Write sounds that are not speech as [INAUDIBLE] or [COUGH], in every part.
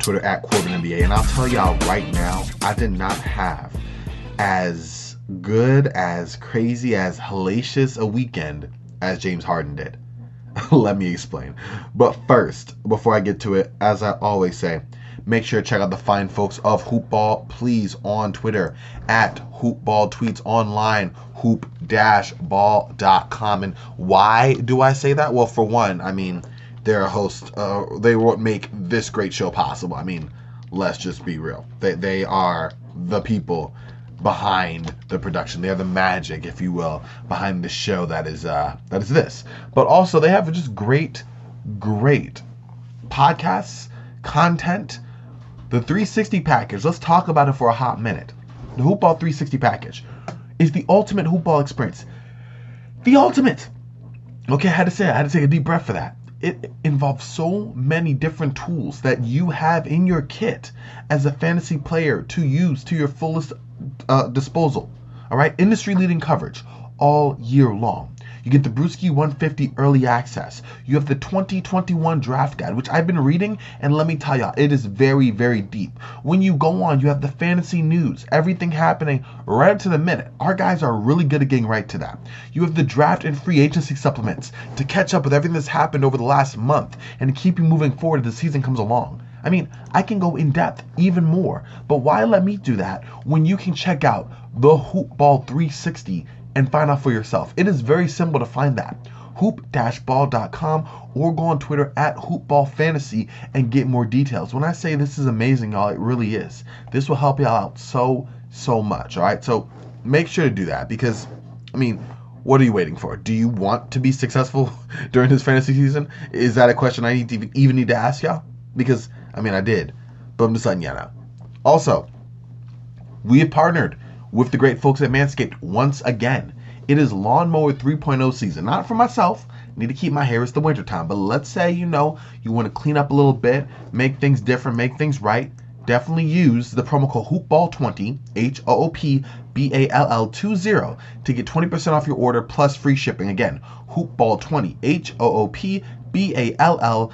Twitter at Corbin NBA. And I'll tell y'all right now, I did not have as good, as crazy, as hellacious a weekend as James Harden did. [LAUGHS] Let me explain. But first, before I get to it, as I always say, make sure to check out the fine folks of Hoopball, please, on Twitter at Hoopball Tweets online, hoop-ball.com. And why do I say that? Well, for one, I mean, they're a host. Uh, they what make this great show possible. I mean, let's just be real. They, they are the people behind the production. They are the magic, if you will, behind the show that is uh, that is this. But also, they have just great, great podcasts, content. The 360 package. Let's talk about it for a hot minute. The Hoopball 360 package is the ultimate hoopball experience. The ultimate. Okay, I had to say. I had to take a deep breath for that. It involves so many different tools that you have in your kit as a fantasy player to use to your fullest uh, disposal. All right, industry leading coverage all year long. You get the Brewski 150 early access. You have the 2021 draft guide, which I've been reading, and let me tell y'all, it is very, very deep. When you go on, you have the fantasy news, everything happening right up to the minute. Our guys are really good at getting right to that. You have the draft and free agency supplements to catch up with everything that's happened over the last month and keep you moving forward as the season comes along. I mean, I can go in depth even more, but why let me do that when you can check out the Hoopball 360 and find out for yourself? It is very simple to find that. Hoop-ball.com or go on Twitter at hoopballfantasy and get more details. When I say this is amazing, y'all, it really is. This will help y'all out so, so much. All right, so make sure to do that because, I mean, what are you waiting for? Do you want to be successful [LAUGHS] during this fantasy season? Is that a question I need to even, need to ask y'all? Because I mean, I did, but I'm just letting you know. Also, we have partnered with the great folks at Manscaped once again. It is Lawnmower 3.0 season. Not for myself. Need to keep my hair. It's the wintertime. But let's say, you know, you want to clean up a little bit, make things different, make things right. Definitely use the promo code HoopBall20, H O O P B A L L 20, to get 20% off your order plus free shipping. Again, HoopBall20, H O O P B A L L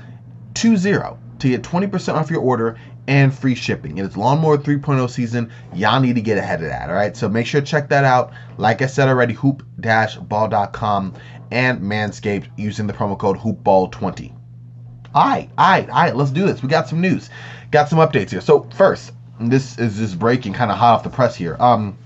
20 to get 20% off your order and free shipping. It's Lawnmower 3.0 season. Y'all need to get ahead of that. All right. So make sure to check that out. Like I said already, hoop-ball.com and Manscaped using the promo code hoopball20. All right. All right. All right. Let's do this. We got some news. Got some updates here. So first, this is just breaking kind of hot off the press here. Um,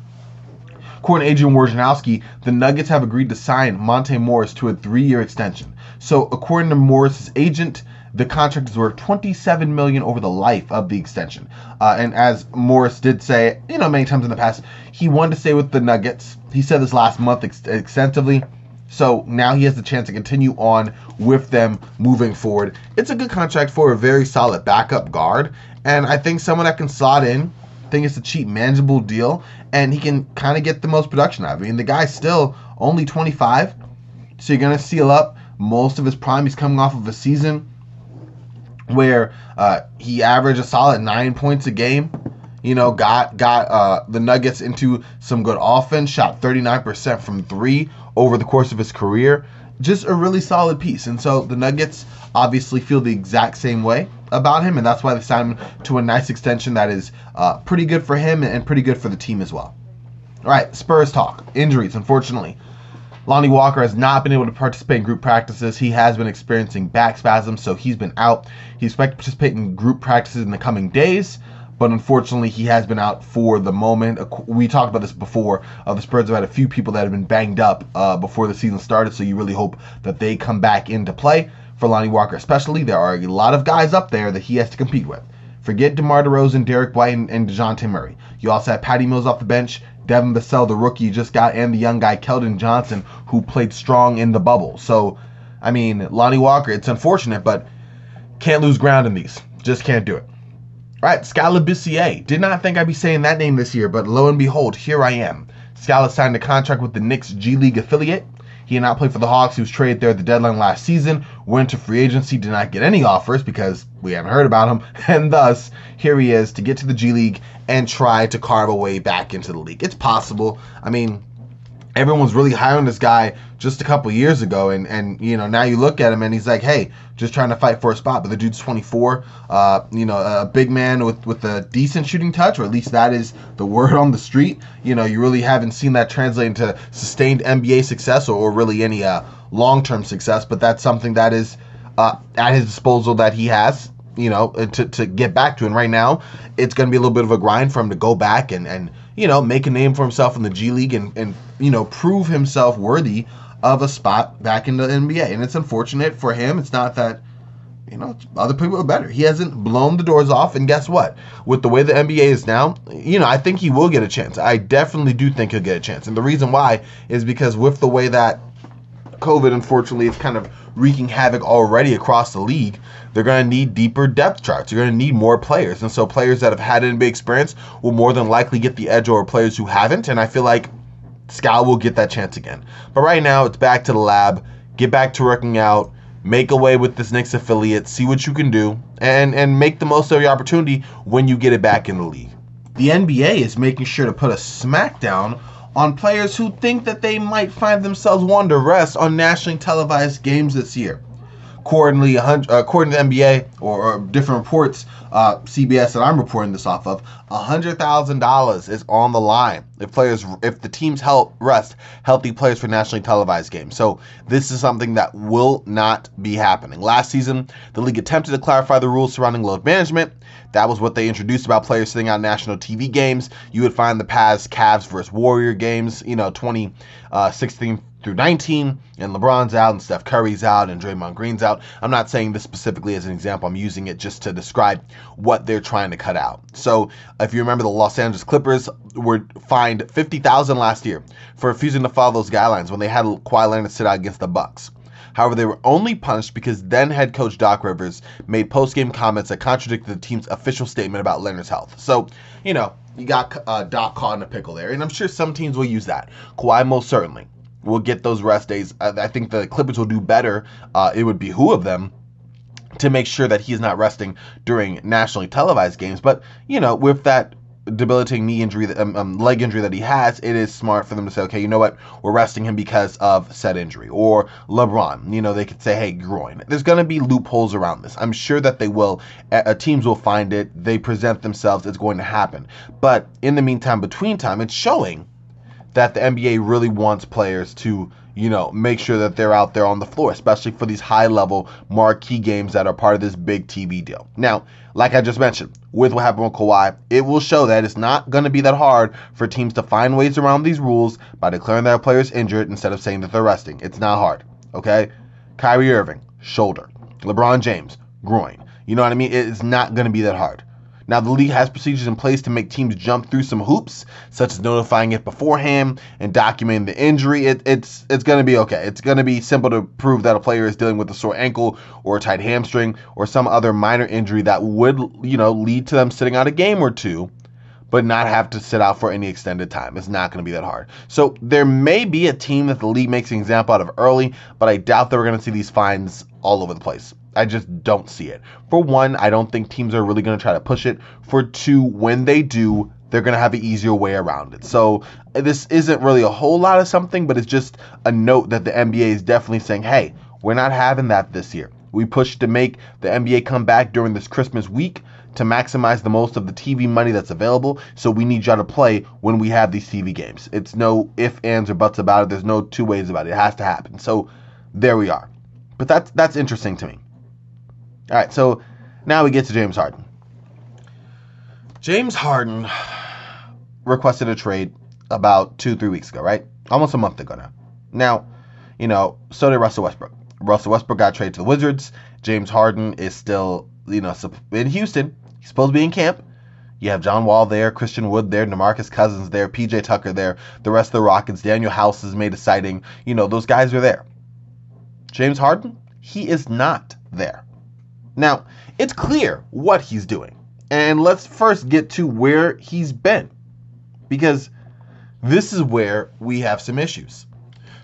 According to Adrian Wojnarowski, the Nuggets have agreed to sign Monte Morris to a three-year extension. So, according to Morris's agent, the contract is worth 27 million over the life of the extension. Uh, and as Morris did say, you know, many times in the past, he wanted to stay with the Nuggets. He said this last month ex- extensively. So now he has the chance to continue on with them moving forward. It's a good contract for a very solid backup guard, and I think someone that can slot in. I think it's a cheap, manageable deal, and he can kind of get the most production out of it. I mean, the guy's still only 25, so you're gonna seal up most of his prime. He's coming off of a season where uh, he averaged a solid nine points a game. You know, got got uh, the Nuggets into some good offense. Shot 39% from three over the course of his career. Just a really solid piece. And so the Nuggets obviously feel the exact same way about him, and that's why they signed him to a nice extension that is uh, pretty good for him and pretty good for the team as well. All right, Spurs talk. Injuries, unfortunately. Lonnie Walker has not been able to participate in group practices. He has been experiencing back spasms, so he's been out. He's expected to participate in group practices in the coming days, but unfortunately, he has been out for the moment. We talked about this before. Uh, the Spurs have had a few people that have been banged up uh, before the season started, so you really hope that they come back into play. For Lonnie Walker, especially, there are a lot of guys up there that he has to compete with. Forget DeMar DeRozan, Derrick White, and, and DeJounte Murray. You also have Patty Mills off the bench, Devin Vassell, the rookie just got, and the young guy Keldon Johnson, who played strong in the bubble. So, I mean, Lonnie Walker, it's unfortunate, but can't lose ground in these. Just can't do it. All right, Skal Labissiere. Did not think I'd be saying that name this year, but lo and behold, here I am. Skal signed a contract with the Knicks G League affiliate. He did not play for the Hawks. He was traded there at the deadline last season. Went to free agency, did not get any offers because we haven't heard about him. [LAUGHS] And thus, here he is to get to the G League and try to carve a way back into the league. It's possible. I mean, everyone was really high on this guy just a couple years ago, and and you know now you look at him and he's like, hey, just trying to fight for a spot. But the dude's 24, uh, you know, a big man with with a decent shooting touch, or at least that is the [LAUGHS] word on the street. You know, you really haven't seen that translate into sustained NBA success or, or really any uh, long term success. But that's something that is uh, at his disposal that he has. You know, to, to get back to. And right now, it's going to be a little bit of a grind for him to go back and, and you know, make a name for himself in the G League and, and you know, prove himself worthy of a spot back in the NBA. And it's unfortunate for him. It's not that, you know, other people are better. He hasn't blown the doors off. And guess what? With the way the NBA is now, you know, I think he will get a chance. I definitely do think he'll get a chance. And the reason why is because with the way that COVID, unfortunately, is kind of wreaking havoc already across the league, they're going to need deeper depth charts. You're going to need more players. And so players that have had NBA experience will more than likely get the edge over players who haven't. And I feel like Skal will get that chance again. But right now, it's back to the lab. Get back to working out. Make away with this Knicks affiliate. See what you can do. And, and make the most of your opportunity when you get it back in the league. The NBA is making sure to put a smackdown on players who think that they might find themselves wanting to rest on nationally televised games this year. Accordingly, uh, according to NBA or, or different reports, uh, CBS that I'm reporting this off of, hundred thousand dollars is on the line if players, if the teams help rest healthy players for nationally televised games. So this is something that will not be happening. Last season, the league attempted to clarify the rules surrounding load management. That was what they introduced about players sitting out national TV games. You would find the past Cavs versus Warrior games, you know, 2016 uh, through 19, and LeBron's out, and Steph Curry's out, and Draymond Green's out. I'm not saying this specifically as an example. I'm using it just to describe what they're trying to cut out. So, if you remember, the Los Angeles Clippers were fined 50,000 last year for refusing to follow those guidelines when they had Kawhi Leonard sit out against the Bucks. However, they were only punished because then head coach Doc Rivers made post-game comments that contradicted the team's official statement about Leonard's health. So, you know, you got uh, Doc caught in a pickle there, and I'm sure some teams will use that. Kawhi most certainly will get those rest days. I, I think the Clippers will do better. Uh, it would behoove them to make sure that he is not resting during nationally televised games. But you know, with that debilitating knee injury, um, um, leg injury that he has, it is smart for them to say, okay, you know what, we're resting him because of said injury. Or LeBron, you know, they could say, hey, groin. There's going to be loopholes around this. I'm sure that they will. Uh, teams will find it. They present themselves. It's going to happen. But in the meantime, between time, it's showing that the NBA really wants players to, you know, make sure that they're out there on the floor, especially for these high level marquee games that are part of this big TV deal. Now, like I just mentioned, with what happened with Kawhi, it will show that it's not going to be that hard for teams to find ways around these rules by declaring that a player is injured instead of saying that they're resting. It's not hard, okay? Kyrie Irving, shoulder. LeBron James, groin. You know what I mean? It's not going to be that hard. Now, the league has procedures in place to make teams jump through some hoops, such as notifying it beforehand and documenting the injury. It, it's it's going to be okay. It's going to be simple to prove that a player is dealing with a sore ankle or a tight hamstring or some other minor injury that would, you know, lead to them sitting out a game or two but not have to sit out for any extended time. It's not going to be that hard. So there may be a team that the league makes an example out of early, but I doubt that we're going to see these fines all over the place. I just don't see it. For one, I don't think teams are really going to try to push it. For two, when they do, they're going to have an easier way around it. So this isn't really a whole lot of something, but it's just a note that the NBA is definitely saying, hey, we're not having that this year. We pushed to make the NBA come back during this Christmas week to maximize the most of the TV money that's available. So we need y'all to play when we have these TV games. It's no if, ands, or buts about it. There's no two ways about it. It has to happen. So there we are. But that's that's interesting to me. All right, so now we get to James Harden. James Harden requested a trade about two, three weeks ago, right? Almost a month ago now. Now, you know, so did Russell Westbrook. Russell Westbrook got traded to the Wizards. James Harden is still, you know, in Houston. He's supposed to be in camp. You have John Wall there, Christian Wood there, DeMarcus Cousins there, PJ Tucker there, the rest of the Rockets, Danuel House has made a sighting. You know, those guys are there. James Harden, he is not there. Now, it's clear what he's doing. And let's first get to where he's been. Because this is where we have some issues.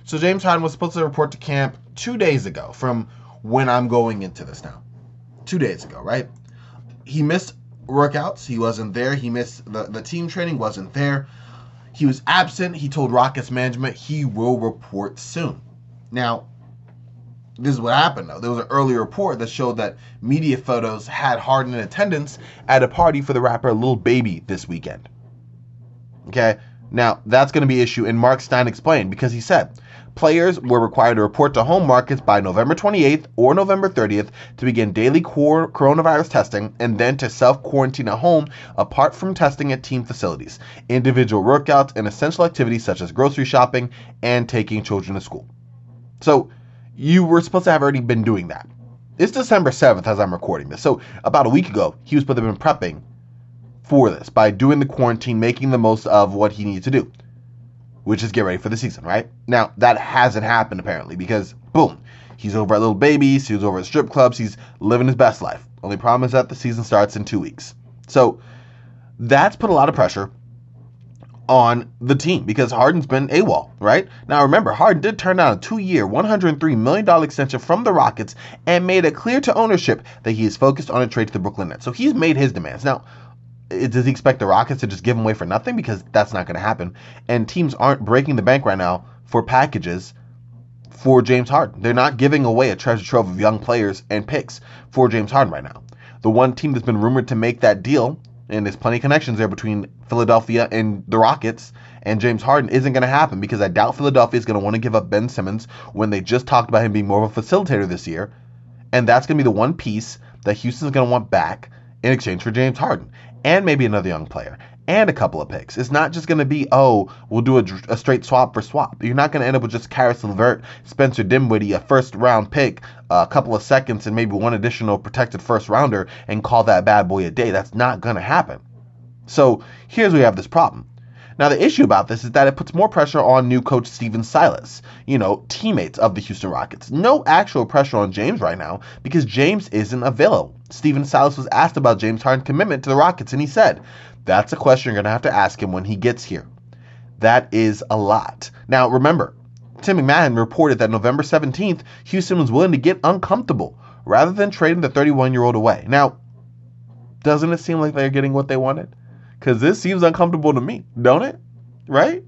So James Harden was supposed to report to camp two days ago from when I'm going into this now. Two days ago, right? He missed workouts. He wasn't there. He missed the, the team training, wasn't there. He was absent. He told Rockets management he will report soon. Now, this is what happened though. There was an earlier report that showed that media photos had Harden in attendance at a party for the rapper Lil Baby this weekend. Okay, now that's going to be issue, and Mark Stein explained because he said players were required to report to home markets by November 28th or November 30th to begin daily coronavirus testing and then to self quarantine at home apart from testing at team facilities, individual workouts, and essential activities such as grocery shopping and taking children to school. So you were supposed to have already been doing that. It's December 7th as I'm recording this. So about a week ago, he was supposed to have been prepping for this by doing the quarantine, making the most of what he needed to do, which is get ready for the season, right? Now, that hasn't happened apparently because, boom, he's over at Lil Baby's, he's over at strip clubs, he's living his best life. Only problem is that the season starts in two weeks. So that's put a lot of pressure on the team because Harden's been AWOL, right? Now remember, Harden did turn down a two-year, $103 million extension from the Rockets and made it clear to ownership that he is focused on a trade to the Brooklyn Nets. So he's made his demands. Now, does he expect the Rockets to just give him away for nothing? Because that's not going to happen. And teams aren't breaking the bank right now for packages for James Harden. They're not giving away a treasure trove of young players and picks for James Harden right now. The one team that's been rumored to make that deal and there's plenty of connections there between Philadelphia and the Rockets and James Harden isn't going to happen because I doubt Philadelphia is going to want to give up Ben Simmons when they just talked about him being more of a facilitator this year. And that's going to be the one piece that Houston's going to want back in exchange for James Harden and maybe another young player and a couple of picks. It's not just going to be, oh, we'll do a, a, straight swap for swap. You're not going to end up with just Caris LeVert, Spencer Dinwiddie, a first round pick, a couple of seconds, and maybe one additional protected first rounder and call that bad boy a day. That's not going to happen. So here's where we have this problem. Now, the issue about this is that it puts more pressure on new coach Stephen Silas, you know, teammates of the Houston Rockets. No actual pressure on James right now because James isn't available. Stephen Silas was asked about James Harden's commitment to the Rockets, and he said, That's a question you're going to have to ask him when he gets here. That is a lot. Now, remember, Tim MacMahon reported that November 17th, Houston was willing to get uncomfortable rather than trading the 31 year old away. Now, doesn't it seem like they're getting what they wanted? Because this seems uncomfortable to me, don't it? Right?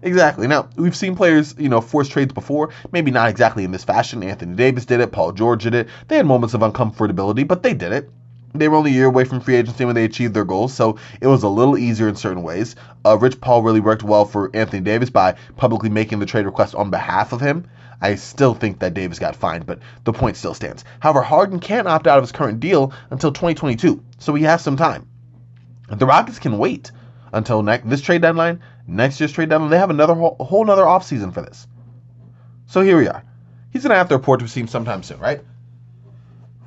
Exactly. Now, we've seen players, you know, force trades before. Maybe not exactly in this fashion. Anthony Davis did it. Paul George did it. They had moments of uncomfortability, but they did it. They were only a year away from free agency when they achieved their goals, so it was a little easier in certain ways. Uh, Rich Paul really worked well for Anthony Davis by publicly making the trade request on behalf of him. I still think that Davis got fined, but the point still stands. However, Harden can't opt out of his current deal until 2022, so he has some time. The Rockets can wait until next this trade deadline, next year's trade deadline. They have another whole, whole another offseason for this. So here we are. He's gonna have to report to a team sometime soon, right?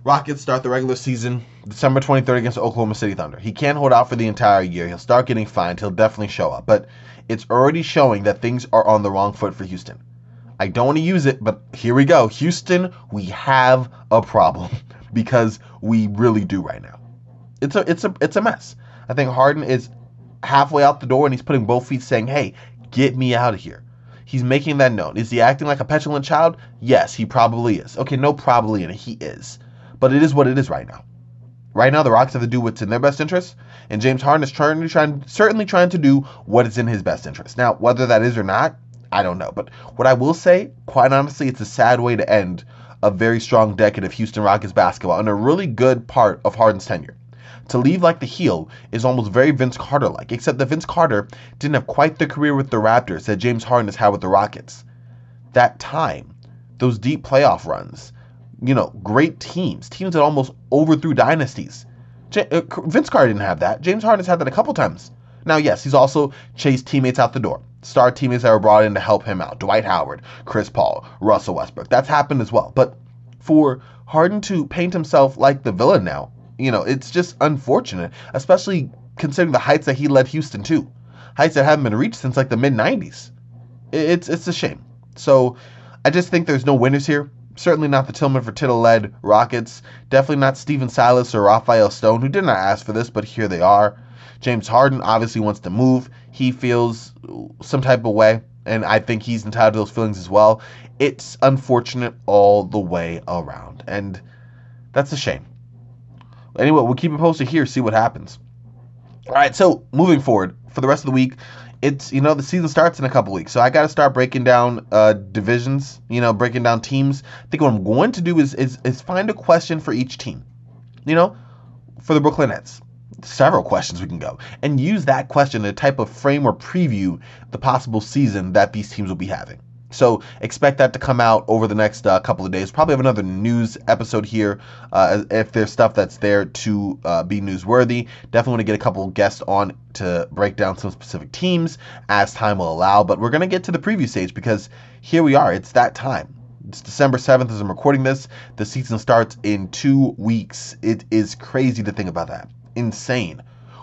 Rockets start the regular season December 23rd against Oklahoma City Thunder. He can't hold out for the entire year. He'll start getting fined. He'll definitely show up. But it's already showing that things are on the wrong foot for Houston. I don't want to use it, but here we go. Houston, we have a problem [LAUGHS] because we really do right now. It's a it's a it's a mess. I think Harden is halfway out the door and he's putting both feet saying, hey, get me out of here. He's making that known. Is he acting like a petulant child? Yes, he probably is. Okay, no probably it. He is. But it is what it is right now. Right now, the Rockets have to do what's in their best interest, and James Harden is trying, trying, certainly trying to do what is in his best interest. Now, whether that is or not, I don't know. But what I will say, quite honestly, it's a sad way to end a very strong decade of Houston Rockets basketball and a really good part of Harden's tenure. To leave like the heel is almost very Vince Carter like, except that Vince Carter didn't have quite the career with the Raptors that James Harden has had with the Rockets. That time, those deep playoff runs, you know, great teams, teams that almost overthrew dynasties. J- uh, Vince Carter didn't have that. James Harden has had that a couple times. Now, yes, he's also chased teammates out the door. Star teammates that were brought in to help him out. Dwight Howard, Chris Paul, Russell Westbrook. That's happened as well. But for Harden to paint himself like the villain now, you know, it's just unfortunate, especially considering the heights that he led Houston to, heights that haven't been reached since like the mid '90s. It's it's a shame. So I just think there's no winners here. Certainly not the Tillman Fertitta led Rockets. Definitely not Stephen Silas or Rafael Stone, who did not ask for this, but here they are. James Harden obviously wants to move. He feels some type of way, and I think he's entitled to those feelings as well. It's unfortunate all the way around, and that's a shame. Anyway, we'll keep it posted here, see what happens. All right, so moving forward for the rest of the week, it's you know the season starts in a couple weeks, so I got to start breaking down uh, divisions. You know, breaking down teams. I think what I'm going to do is, is is find a question for each team. You know, for the Brooklyn Nets, several questions we can go and use that question to type of frame or preview the possible season that these teams will be having. So expect that to come out over the next uh, couple of days. Probably have another news episode here uh, if there's stuff that's there to uh, be newsworthy. Definitely want to get a couple guests on to break down some specific teams as time will allow. But we're going to get to the preview stage because here we are. It's that time. It's December 7th as I'm recording this. The season starts in two weeks. It is crazy to think about that. Insane.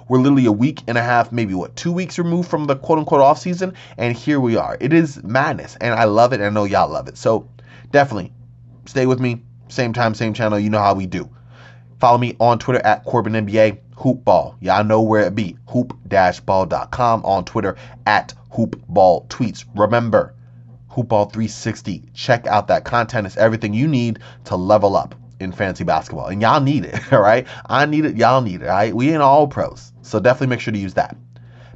We're literally a week and a half, maybe what, two weeks removed from the quote unquote off season, and here we are. It is madness, and I love it, and I know y'all love it. So definitely stay with me. Same time, same channel. You know how we do. Follow me on Twitter at Corbin NBA Hoopball. Y'all know where it be. Hoop-ball.com on Twitter at Hoopball Tweets. Remember, Hoopball 360. Check out that content. It's everything you need to level up in fantasy basketball. And y'all need it, [LAUGHS] all right? I need it, y'all need it, all right? We ain't all pros. So definitely make sure to use that.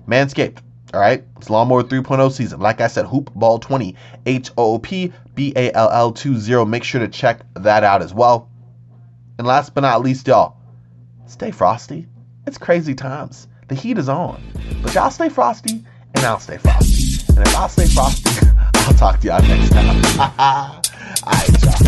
Manscaped, all right? It's Lawnmower 3.0 season. Like I said, Hoop Ball 20, H O O P B A L L 20. Make sure to check that out as well. And last but not least, y'all, stay frosty. It's crazy times. The heat is on. But y'all stay frosty, and I'll stay frosty. And if I'll stay frosty, [LAUGHS] I'll talk to y'all next time. [LAUGHS] all right, y'all.